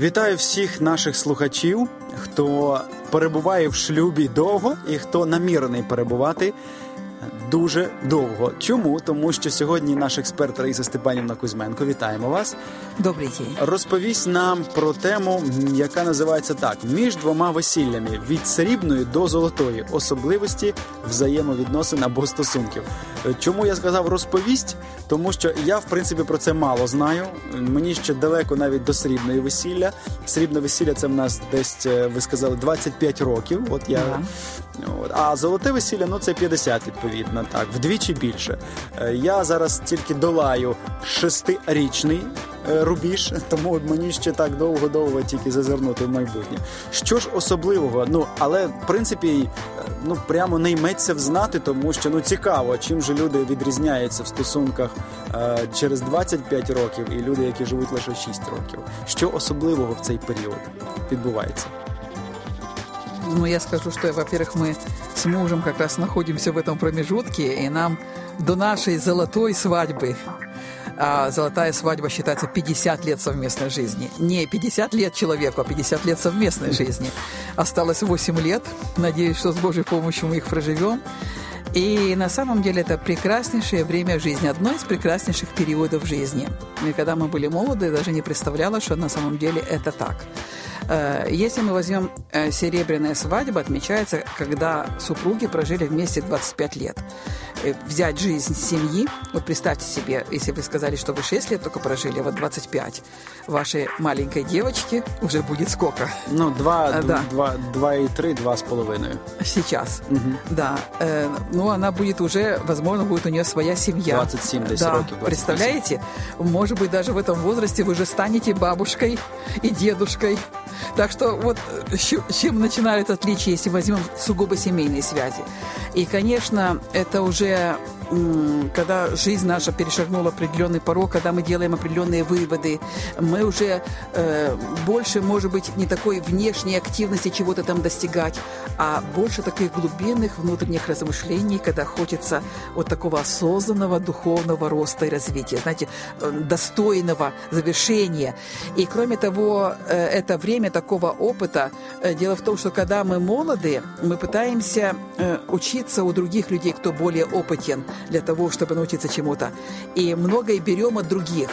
Вітаю всіх наших слухачів, хто перебуває в шлюбі довго і хто намірений перебувати дуже довго. Чому? Тому що сьогодні наш експерт Раїса Степанівна Кузьменко, вітаємо вас. Добрий день. Розповість нам про тему, яка називається так: між двома весіллями від срібної до золотої особливості взаємовідносин або стосунків. Чому я сказав розповість? Тому що я в принципі про це мало знаю. Мені ще далеко навіть до срібної весілля. Срібне весілля це в нас десь е, ви сказали 25 років. От я Да. А золоте весілля, ну це 50, відповідно, так, вдвічі більше. Е, Я зараз тільки долаю шестирічний е, рубіж, тому мені ще так довго-довго тільки зазирнути в майбутнє. Що ж особливого? Ну, але в принципі, е, ну прямо не йметься взнати, тому що ну цікаво, чим же люди відрізняються в стосунках е, через 25 років і люди, які живуть лише 6 років. Що особливого в цей період відбувається? Ну, я скажу, что, во-первых, мы с мужем как раз находимся в этом промежутке, и нам до нашей золотой свадьбы, а золотая свадьба считается 50 лет совместной жизни. Не 50 лет человеку, а 50 лет совместной жизни. Осталось 8 лет. Надеюсь, что с Божьей помощью мы их проживем. И на самом деле это прекраснейшее время жизни, одно из прекраснейших периодов жизни. И когда мы были молоды, я даже не представляла, что на самом деле это так. Э, Если мы возьмем э, серебряная свадьба, отмечается, когда супруги прожили вместе 25 лет. Э, Взять жизнь семьи, вот представьте себе, если вы сказали, что вы 6 лет только прожили, вот 25, вашей маленькой девочке уже будет сколько? Ну, два, А, да. два, два і три, два з половиною. Сейчас. Да. Э, ну, она будет уже, возможно, будет у нее своя семья. 27 десь да. років, 28. Представляете? Может быть, даже в этом возрасте вы уже станете бабушкой и дедушкой. Так что вот э, чем начинают отличия, если возьмем сугубо семейные связи. И, конечно, это уже когда жизнь наша перешагнула определенный порог, когда мы делаем определенные выводы, мы уже э, больше, может быть, не такой внешней активности чего-то там достигать, а больше таких глубинных внутренних размышлений, когда хочется вот такого осознанного духовного роста и развития, знаете, э, достойного завершения. И кроме того, э, это время такого опыта. Э, Дело в том, что когда мы молоды, мы пытаемся учиться у других людей, кто более опытен, для того, чтобы научиться чему-то. И многое берем от других.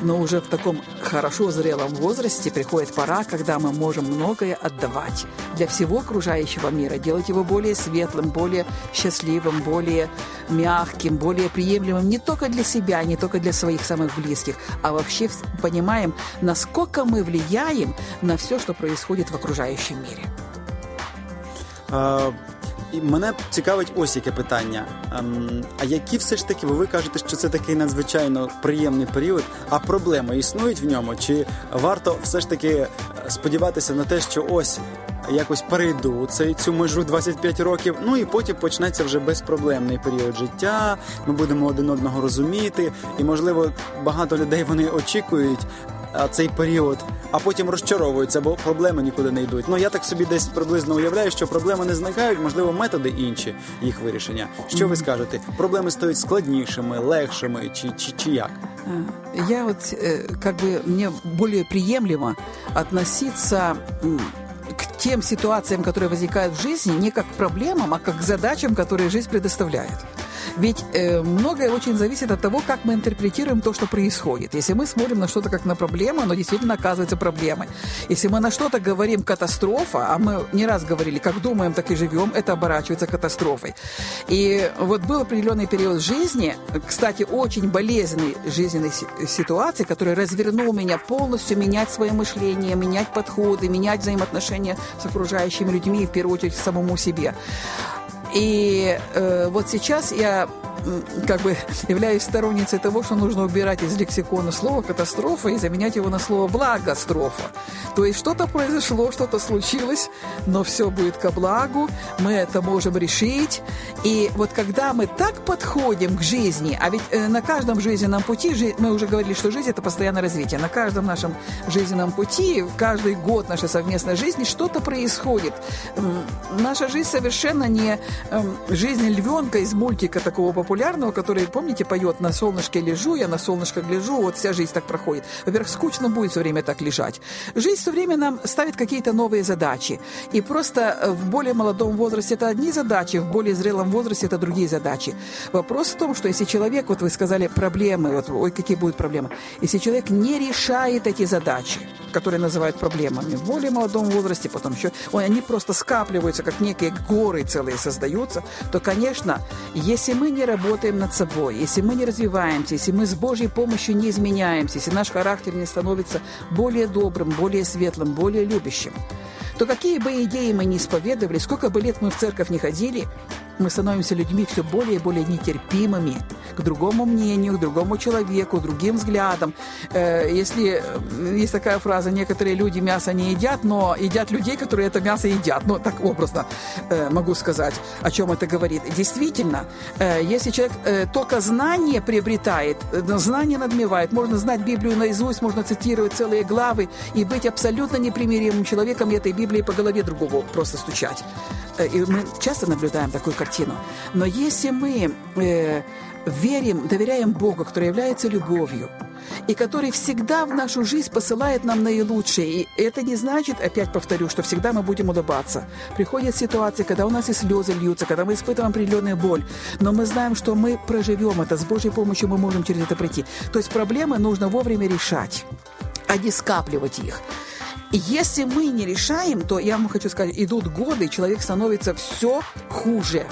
Но уже в таком хорошо зрелом возрасте приходит пора, когда мы можем многое отдавать для всего окружающего мира, делать его более светлым, более счастливым, более мягким, более приемлемым не только для себя, не только для своих самых близких, а вообще понимаем, насколько мы влияем на все, что происходит в окружающем мире. І мене цікавить ось яке питання. Ем, а які все ж таки, бо ви кажете, що це такий надзвичайно приємний період, а проблеми існують в ньому? Чи варто все ж таки е, сподіватися на те, що ось якось перейду цей цю межу 25 років, ну і потім почнеться вже безпроблемний період життя. Ми будемо один одного розуміти, і можливо багато людей вони очікують. а, Цей період, а потім розчаровуються, бо проблеми нікуди не йдуть. Ну я так собі десь приблизно уявляю, що проблеми не зникають, можливо, методи інші їх вирішення. Що ви скажете? Проблеми стають складнішими, легшими, чи, чи, чи як? А, Я вот э, как бы мне более приемлемо относиться м, к тем ситуациям, которые возникают в жизни, не как к проблемам, а как к задачам, которые жизнь предоставляет. Ведь э, многое очень зависит от того, как мы интерпретируем то, что происходит. Если мы смотрим на что-то как на проблему, оно действительно оказывается проблемой. Если мы на что-то говорим катастрофа, а мы не раз говорили, как думаем, так и живем, это оборачивается катастрофой. И вот был определенный период жизни, кстати, очень болезненной жизненной си- ситуации, который развернул меня полностью менять свое мышление, менять подходы, менять взаимоотношения с окружающими людьми и в первую очередь самому себе. И э, вот сейчас я как бы являюсь сторонницей того, что нужно убирать из лексикона слово «катастрофа» и заменять его на слово «благострофа». То есть что-то произошло, что-то случилось, но все будет ко благу, мы это можем решить. И вот когда мы так подходим к жизни, а ведь э, на каждом жизненном пути, мы уже говорили, что жизнь – это постоянное развитие, на каждом нашем жизненном пути, каждый год нашей совместной жизни что-то происходит. Наша жизнь совершенно не эм, жизнь львенка из мультика такого популярного, который, помните, поет «На солнышке лежу, я на солнышко гляжу», вот вся жизнь так проходит. Во-первых, скучно будет все время так лежать. Жизнь все время нам ставит какие-то новые задачи. И просто э, в более молодом возрасте это одни задачи, в более зрелом возрасте это другие задачи. Вопрос в том, что если человек, вот вы сказали, проблемы, вот, ой, какие будут проблемы, если человек не решает эти задачи, которые называют проблемами, в более молодом возрасте, потом еще, ой, они просто скапливаются, как некие горы целые создаются, то, конечно, если мы не работаем над собой, если мы не развиваемся, если мы с Божьей помощью не изменяемся, если наш характер не становится более добрым, более светлым, более любящим, то какие бы идеи мы ни исповедовали, сколько бы лет мы в церковь не ходили, мы становимся людьми все более и более нетерпимыми к другому мнению, к другому человеку, другим взглядам. Э, если э, есть такая фраза, некоторые люди мясо не едят, но едят людей, которые это мясо едят. Ну, так образно э, могу сказать, о чем это говорит. Действительно, если человек только знание приобретает, знание надмевает, можно знать Библию наизусть, можно цитировать целые главы и быть абсолютно непримиримым человеком, и этой Библии по голове другого просто стучать. И мы часто наблюдаем такую картину. Но если мы э, верим, доверяем Богу, который является любовью, и который всегда в нашу жизнь посылает нам наилучшее. И это не значит, опять повторю, что всегда мы будем улыбаться. Приходят ситуации, когда у нас и слезы льются, когда мы испытываем определенную боль, но мы знаем, что мы проживем это, с Божьей помощью мы можем через это пройти. То есть проблемы нужно вовремя решать, а не скапливать их. Если мы не решаем, то я вам хочу сказать, идут годы, человек становится все хуже.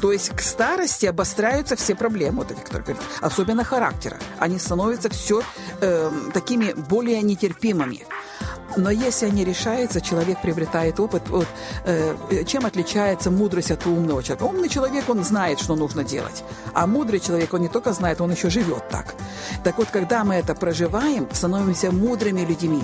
То есть к старости обостряются все проблемы, вот эти, которые говорят, особенно характера. Они становятся все э, такими более нетерпимыми. Но если они решаются, человек приобретает опыт. Вот, э, чем отличается мудрость от умного человека? Умный человек, он знает, что нужно делать. А мудрый человек, он не только знает, он еще живет так. Так вот, когда мы это проживаем, становимся мудрыми людьми,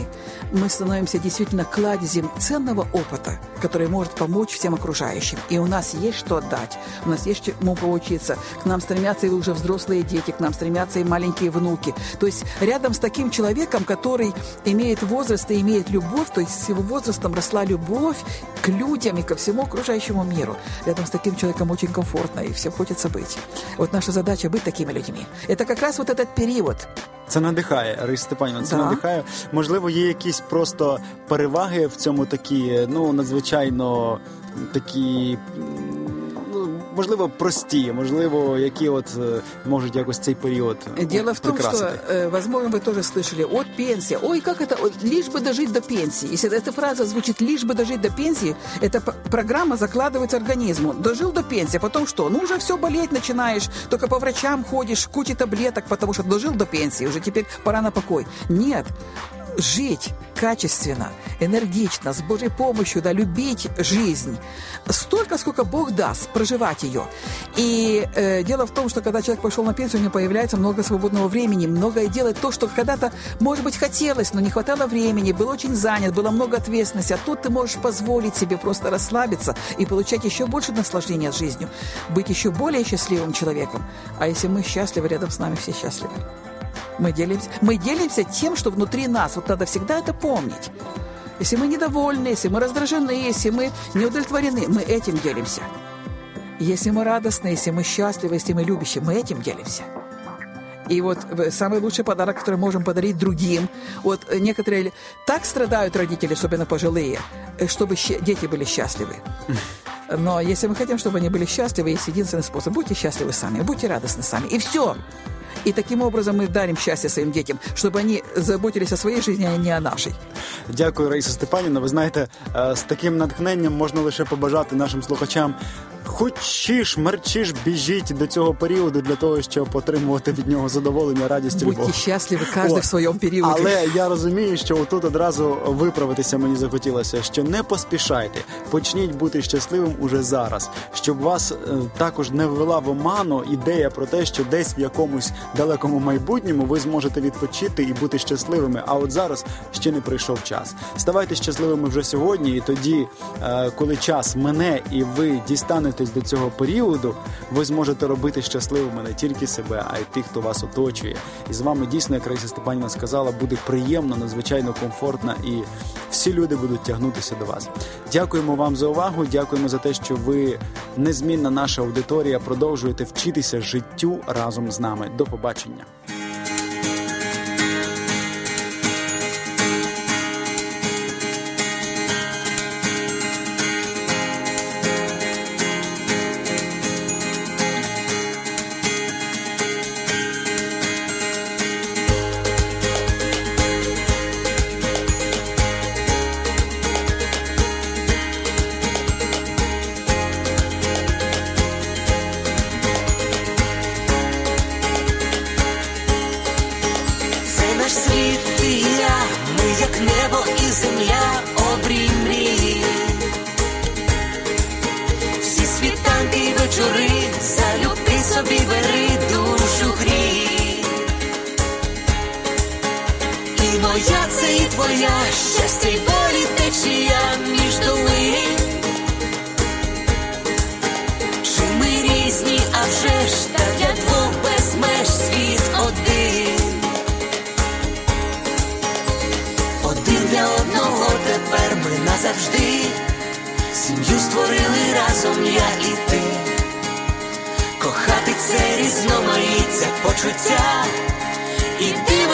мы становимся действительно кладезем ценного опыта, который может помочь всем окружающим. И у нас есть что отдать, у нас есть чему поучиться. К нам стремятся и уже взрослые дети, к нам стремятся и маленькие внуки. То есть рядом с таким человеком, который имеет возраст и имеет любовь, то есть с его возрастом росла любовь к людям и ко всему окружающему миру. Рядом с таким человеком очень комфортно, и всем хочется быть. Вот наша задача быть такими людьми. Это как раз вот этот период. Це надихає, Рись Степанівна, це да. надихає. Можливо, є якісь просто переваги в цьому такі, ну надзвичайно такі можливо, прості, можливо, які от можуть якось цей період Дело в том, что, возможно, вы тоже слышали, от пенсия, ой, как это, лишь бы дожить до пенсии. Если эта фраза звучит «лишь бы дожить до пенсии», эта программа закладывается организму. Дожил до пенсии, потом что? Ну, уже все болеть начинаешь, только по врачам ходишь, куча таблеток, потому что дожил до пенсии, уже теперь пора на покой. Нет, жить качественно, энергично, с Божьей помощью, да, любить жизнь столько, сколько Бог даст, проживать ее. И э, дело в том, что когда человек пошел на пенсию, у него появляется много свободного времени, многое делать то, что когда-то, может быть, хотелось, но не хватало времени, был очень занят, было много ответственности, а тут ты можешь позволить себе просто расслабиться и получать еще больше наслаждения жизнью, быть еще более счастливым человеком. А если мы счастливы, рядом с нами все счастливы. Мы делимся, мы делимся тем, что внутри нас. Вот надо всегда это помнить. Если мы недовольны, если мы раздражены, если мы не удовлетворены, мы этим делимся. Если мы радостны, если мы счастливы, если мы любящие, мы этим делимся. И вот э, самый лучший подарок, который можем подарить другим. Вот э, некоторые так страдают родители, особенно пожилые, э, чтобы дети были счастливы. Но если мы хотим, чтобы они были счастливы, есть единственный способ. Будьте счастливы сами, будьте радостны сами. И все. И таким образом мы дарим счастье своим детям, чтобы они заботились о своей жизни, а не о нашей. Дякую, Раїса Степанівна. Ви знаєте, з таким натхненням можна лише побажати нашим слухачам Хочеш, мерчиш, біжіть до цього періоду для того, щоб отримувати від нього задоволення, радість і любов. Будьте щасливі, кожен в своєму періоді. Але я розумію, що тут одразу виправитися мені захотілося, що не поспішайте, почніть бути щасливим уже зараз, щоб вас е, також не ввела в оману ідея про те, що десь в якомусь далекому майбутньому ви зможете відпочити і бути щасливими. А от зараз ще не прийшов час. Ставайте щасливими вже сьогодні, і тоді, е, коли час мине і ви дістанетесь до цього періоду, ви зможете робити щасливими не тільки себе, а й тих, хто вас оточує. І з вами дійсно, як Раїса Степанівна сказала, буде приємно, надзвичайно комфортно, і всі люди будуть тягнутися до вас. Дякуємо вам за увагу. Дякуємо за те, що ви незмінна наша аудиторія. Продовжуєте вчитися життю разом з нами. До побачення. щастя й болі течія між долин Чи ми різні, а вже ж світ один, один для одного тепер ми назавжди, сім'ю створили разом я і ти, кохати це різноманіття почуття. І диво